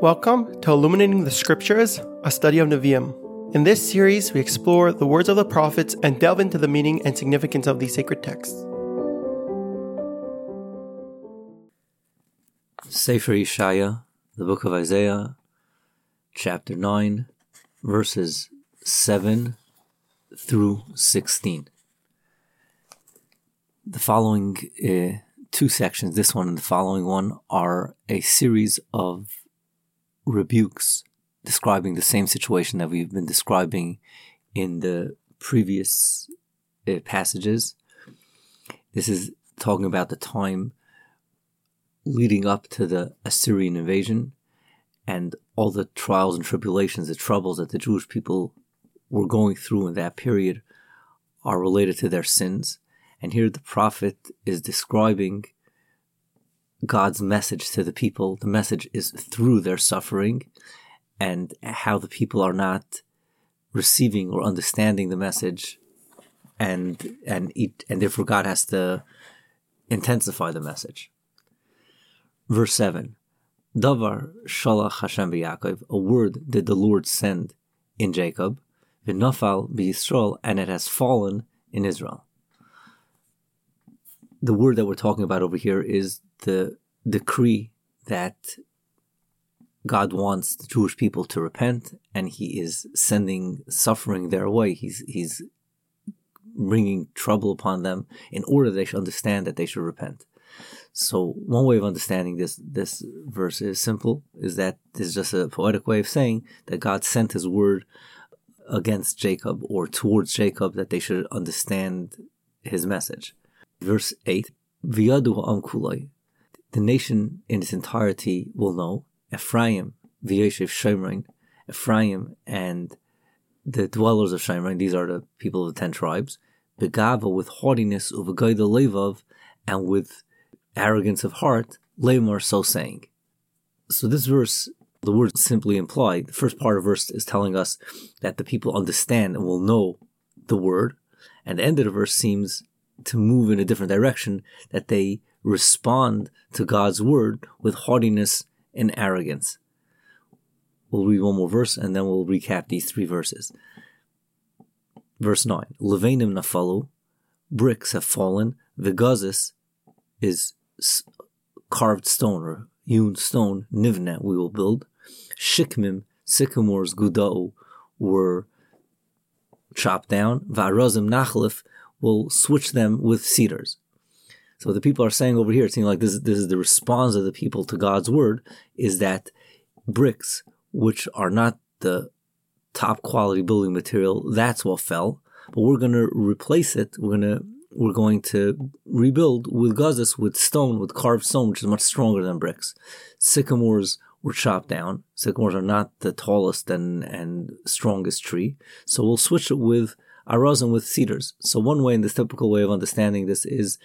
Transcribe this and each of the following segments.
Welcome to Illuminating the Scriptures, a study of Nevi'im. In this series, we explore the words of the prophets and delve into the meaning and significance of these sacred texts. Sefer Yeshaya, the book of Isaiah, chapter 9, verses 7 through 16. The following uh, two sections, this one and the following one, are a series of rebukes describing the same situation that we've been describing in the previous uh, passages. This is talking about the time leading up to the Assyrian invasion and all the trials and tribulations, the troubles that the Jewish people were going through in that period are related to their sins. And here the prophet is describing God's message to the people. The message is through their suffering and how the people are not receiving or understanding the message and and and therefore God has to intensify the message. Verse 7 Davar Shalach Hashem Yaakov, a word did the Lord send in Jacob, V'nafal Yisrael, and it has fallen in Israel. The word that we're talking about over here is the decree that God wants the Jewish people to repent, and He is sending suffering their way. He's He's bringing trouble upon them in order they should understand that they should repent. So one way of understanding this this verse is simple: is that this is just a poetic way of saying that God sent His word against Jacob or towards Jacob that they should understand His message. Verse eight: V'yadu amkulai the nation in its entirety will know. Ephraim, V'yeshev Shomron, Ephraim and the dwellers of Shomron, these are the people of the ten tribes, Begava with haughtiness, Uvagoida Levav, and with arrogance of heart, Lamar so saying. So this verse, the words simply imply, the first part of verse is telling us that the people understand and will know the word, and the end of the verse seems to move in a different direction, that they respond to God's word with haughtiness and arrogance. We'll read one more verse and then we'll recap these three verses. Verse 9 Levanim nafalu, bricks have fallen, the gazis is carved stone or hewn stone, nivna we will build. Shikmim, sycamores, gudau were chopped down. Varazim nachlif will switch them with cedars. So the people are saying over here, it seems like this, this is the response of the people to God's word, is that bricks, which are not the top quality building material, that's what fell. But we're going to replace it. We're going to we're going to rebuild with gazes, with stone, with carved stone, which is much stronger than bricks. Sycamores were chopped down. Sycamores are not the tallest and, and strongest tree. So we'll switch it with arazim with cedars. So one way, in this typical way of understanding this is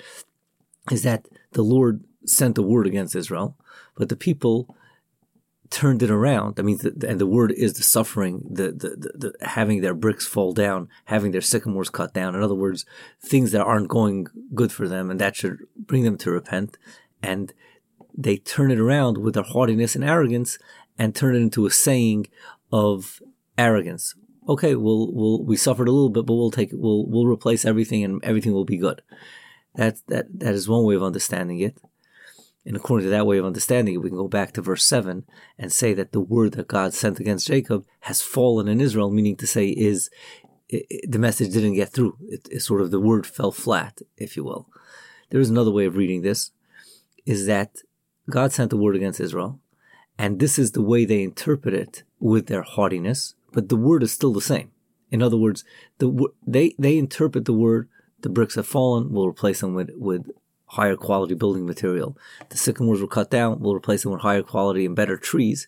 is that the Lord sent a word against Israel, but the people turned it around. I mean, the, and the word is the suffering, the, the, the, the, having their bricks fall down, having their sycamores cut down. In other words, things that aren't going good for them, and that should bring them to repent. And they turn it around with their haughtiness and arrogance, and turn it into a saying of arrogance. Okay, we'll we'll we suffered a little bit, but we'll take we'll we'll replace everything, and everything will be good. That, that, that is one way of understanding it. And according to that way of understanding it, we can go back to verse 7 and say that the word that God sent against Jacob has fallen in Israel, meaning to say is it, it, the message didn't get through. It, it sort of the word fell flat, if you will. There is another way of reading this, is that God sent the word against Israel, and this is the way they interpret it with their haughtiness, but the word is still the same. In other words, the, they, they interpret the word the bricks have fallen, we'll replace them with, with higher quality building material. The sycamores were cut down, we'll replace them with higher quality and better trees.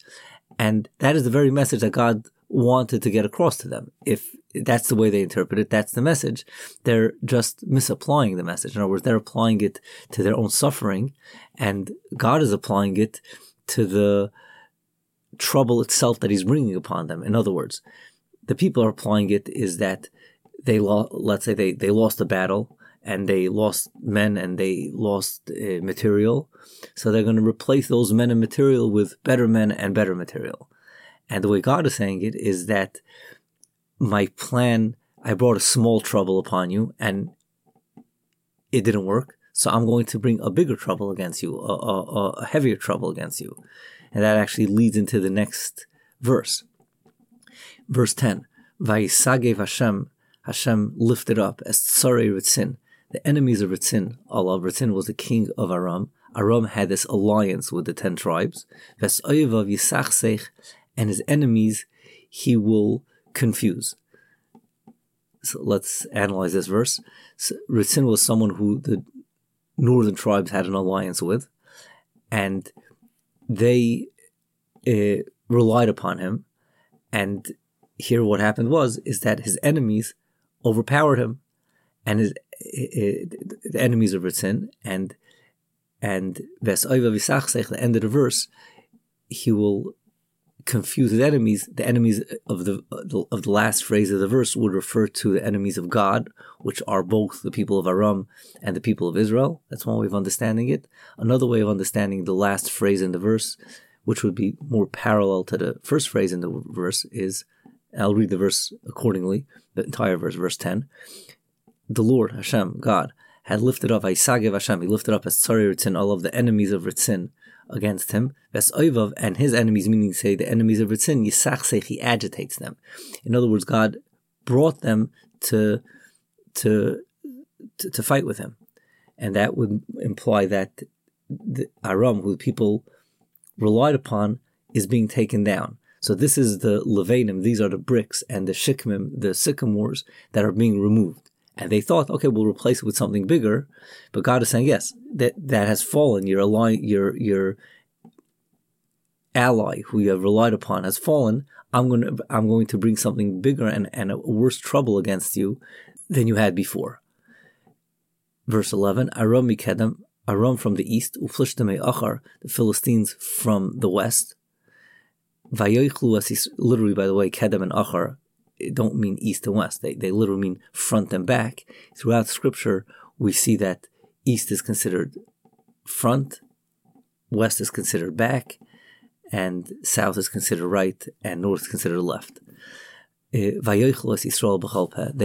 And that is the very message that God wanted to get across to them. If that's the way they interpret it, that's the message. They're just misapplying the message. In other words, they're applying it to their own suffering, and God is applying it to the trouble itself that He's bringing upon them. In other words, the people are applying it is that they lost, let's say they, they lost a battle and they lost men and they lost uh, material. So they're going to replace those men and material with better men and better material. And the way God is saying it is that my plan, I brought a small trouble upon you and it didn't work. So I'm going to bring a bigger trouble against you, a, a, a heavier trouble against you. And that actually leads into the next verse. Verse 10. Vayisagev Hashem, Hashem lifted up as Tsarei Ritzin, the enemies of Ritzin. Allah, Ritzin was the king of Aram. Aram had this alliance with the ten tribes. And his enemies he will confuse. So let's analyze this verse. So, Ritzin was someone who the northern tribes had an alliance with, and they uh, relied upon him. And here, what happened was is that his enemies overpowered him, and his uh, the enemies of Ritzin, and and the end of the verse, he will confuse his enemies. The enemies of the of the last phrase of the verse would refer to the enemies of God, which are both the people of Aram and the people of Israel. That's one way of understanding it. Another way of understanding the last phrase in the verse, which would be more parallel to the first phrase in the verse, is I'll read the verse accordingly, the entire verse, verse ten. The Lord Hashem, God, had lifted up Isagev Hashem. He lifted up as Tzari Ritzin all of the enemies of Ritzin against him. Ves Oivav and his enemies, meaning say the enemies of Ritzin, Yisachsech, he agitates them. In other words, God brought them to, to, to, to fight with him. And that would imply that the Aram, who the people relied upon, is being taken down. So this is the levanim, these are the bricks and the shikmim, the sycamores that are being removed. And they thought, okay, we'll replace it with something bigger. But God is saying, yes, that, that has fallen. Your ally, your, your ally who you have relied upon has fallen. I'm going to, I'm going to bring something bigger and, and a worse trouble against you than you had before. Verse 11, Aram mikedem, Aram from the east, Uflishteme Achar, the Philistines from the west. Vayoichlu, literally, by the way, Kedem and Achar don't mean east and west. They, they literally mean front and back. Throughout scripture, we see that east is considered front, west is considered back, and south is considered right, and north is considered left. Eh, they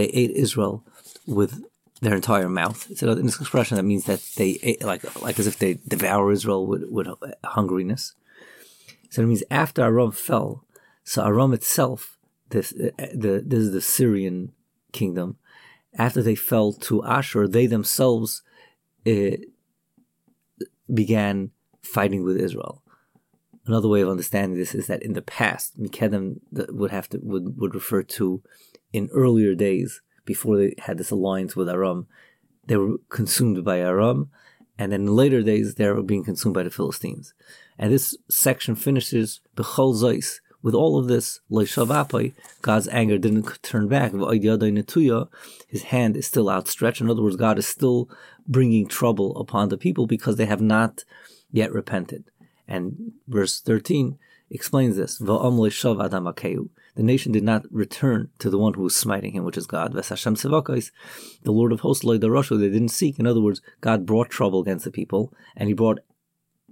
ate Israel with their entire mouth. It's an expression that means that they ate, like like as if they devour Israel with, with hungriness. So it means after Aram fell, so Aram itself this uh, the this is the Syrian kingdom. After they fell to Ashur, they themselves uh, began fighting with Israel. Another way of understanding this is that in the past, Mikedem would have to would, would refer to in earlier days before they had this alliance with Aram, they were consumed by Aram, and then in later days they were being consumed by the Philistines. And this section finishes Bechol Zeis with all of this, God's anger didn't turn back. His hand is still outstretched. In other words, God is still bringing trouble upon the people because they have not yet repented. And verse 13 explains this. The nation did not return to the one who was smiting him, which is God. The Lord of hosts, they didn't seek. In other words, God brought trouble against the people, and he brought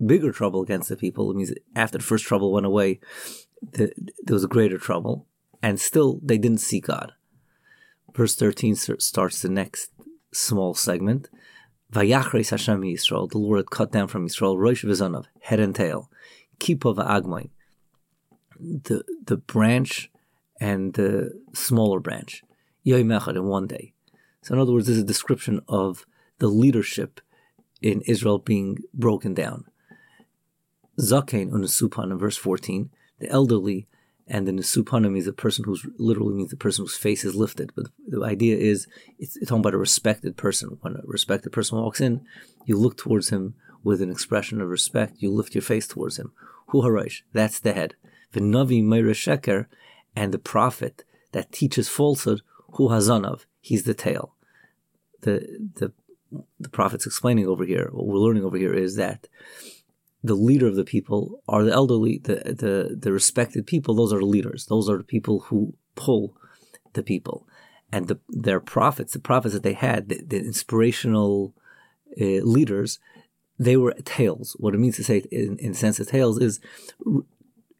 bigger trouble against the people. It means after the first trouble went away, the, there was greater trouble, and still they didn't see God. Verse 13 starts the next small segment. Hashem Yisrael, the Lord had cut down from Yisrael, Rosh Vizanav, head and tail, Kippah Agmoin, the the branch and the smaller branch, Yoimechad in one day. So in other words, this is a description of the leadership in Israel being broken down. Zakein Unusupan in verse 14, the elderly, and the Nisupanim is a person who's literally means the person whose face is lifted. But the idea is it's, it's talking about a respected person. When a respected person walks in, you look towards him with an expression of respect. You lift your face towards him. Hu Haraish, that's the head. The Navi Meira Sheker, and the prophet that teaches falsehood, Hu Hazanav, he's the tail. The the the prophet's explaining over here, what we're learning over here is that the leader of the people are the elderly, the, the, the respected people. Those are the leaders. Those are the people who pull the people. and the, their prophets, the prophets that they had, the, the inspirational uh, leaders, they were tails. What it means to say in, in sense of tails is,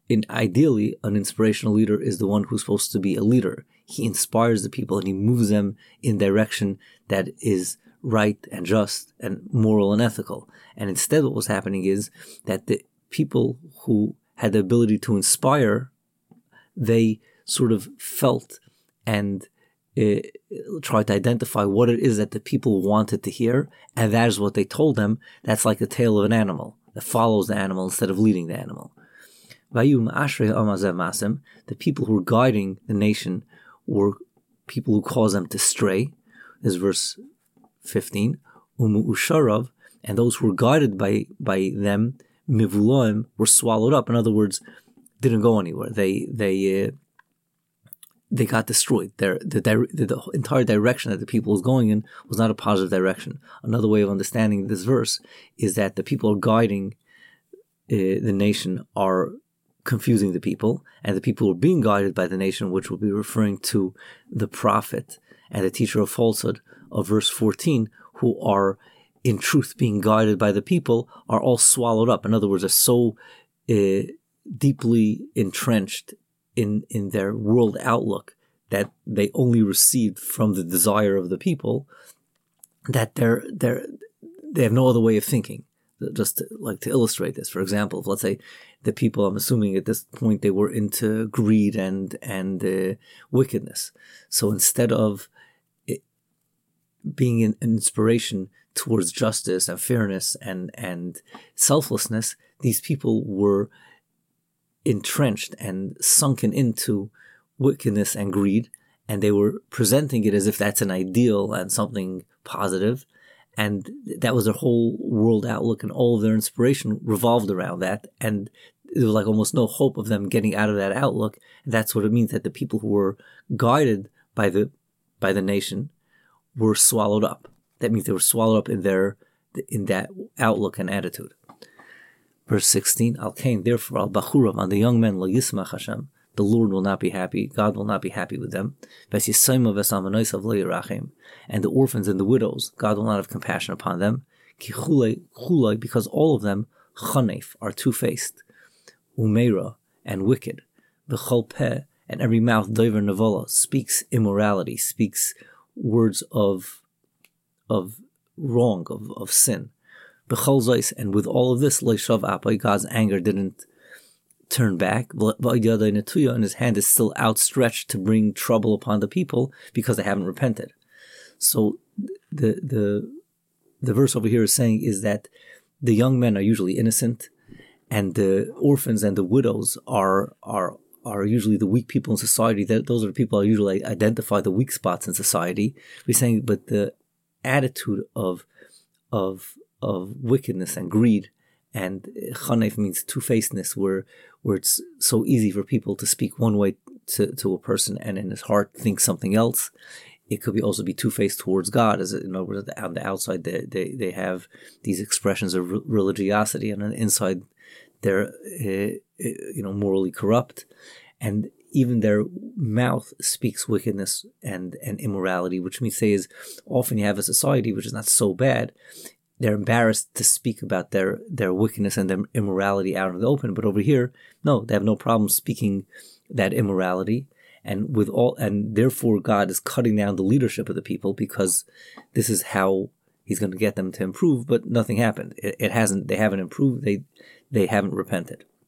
in ideally, an inspirational leader is the one who's supposed to be a leader. He inspires the people and he moves them in direction that is right and just and moral and ethical. And instead, what was happening is that the people who had the ability to inspire, they sort of felt and uh, tried to identify what it is that the people wanted to hear, and that is what they told them. That's like the tail of an animal that follows the animal instead of leading the animal. The people who were guiding the nation were people who caused them to stray. This verse 15. Umu Usharav, and those who were guided by, by them, mivuloim, were swallowed up. In other words, didn't go anywhere. They, they, uh, they got destroyed. Their, the, the, the, entire direction that the people was going in was not a positive direction. Another way of understanding this verse is that the people are guiding uh, the nation are confusing the people, and the people are being guided by the nation, which will be referring to the prophet and the teacher of falsehood of verse 14, who are in truth being guided by the people, are all swallowed up. In other words, are so uh, deeply entrenched in in their world outlook that they only received from the desire of the people that they're they're they have no other way of thinking just to, like to illustrate this for example let's say the people i'm assuming at this point they were into greed and and uh, wickedness so instead of being an inspiration towards justice and fairness and and selflessness these people were entrenched and sunken into wickedness and greed, and they were presenting it as if that's an ideal and something positive, and that was their whole world outlook, and all of their inspiration revolved around that, and there was like almost no hope of them getting out of that outlook. And that's what it means that the people who were guided by the by the nation were swallowed up. That means they were swallowed up in their in that outlook and attitude. Verse 16, Al Kain, therefore, Al Bachurav, on the young men, Lo Yismach Hashem, the Lord will not be happy, God will not be happy with them. And the orphans and the widows, God will not have compassion upon them. Because all of them, Chanef, are two faced, Umeira, and wicked. Peh, and every mouth, Dover Nevola, speaks immorality, speaks words of, of wrong, of, of sin and with all of this, God's anger didn't turn back. And his hand is still outstretched to bring trouble upon the people because they haven't repented. So the the the verse over here is saying is that the young men are usually innocent, and the orphans and the widows are are are usually the weak people in society. That those are the people I usually identify the weak spots in society. We're saying, but the attitude of of of wickedness and greed. And eh, chanef means two-facedness, where where it's so easy for people to speak one way to, to a person and in his heart think something else. It could be also be two-faced towards God, as in other words, on the outside they, they, they have these expressions of religiosity, and on the inside they're uh, you know morally corrupt, and even their mouth speaks wickedness and, and immorality, which means say is often you have a society which is not so bad they're embarrassed to speak about their their wickedness and their immorality out in the open. But over here, no, they have no problem speaking that immorality. And with all, and therefore God is cutting down the leadership of the people because this is how He's going to get them to improve. But nothing happened. It, it hasn't. They haven't improved. They they haven't repented.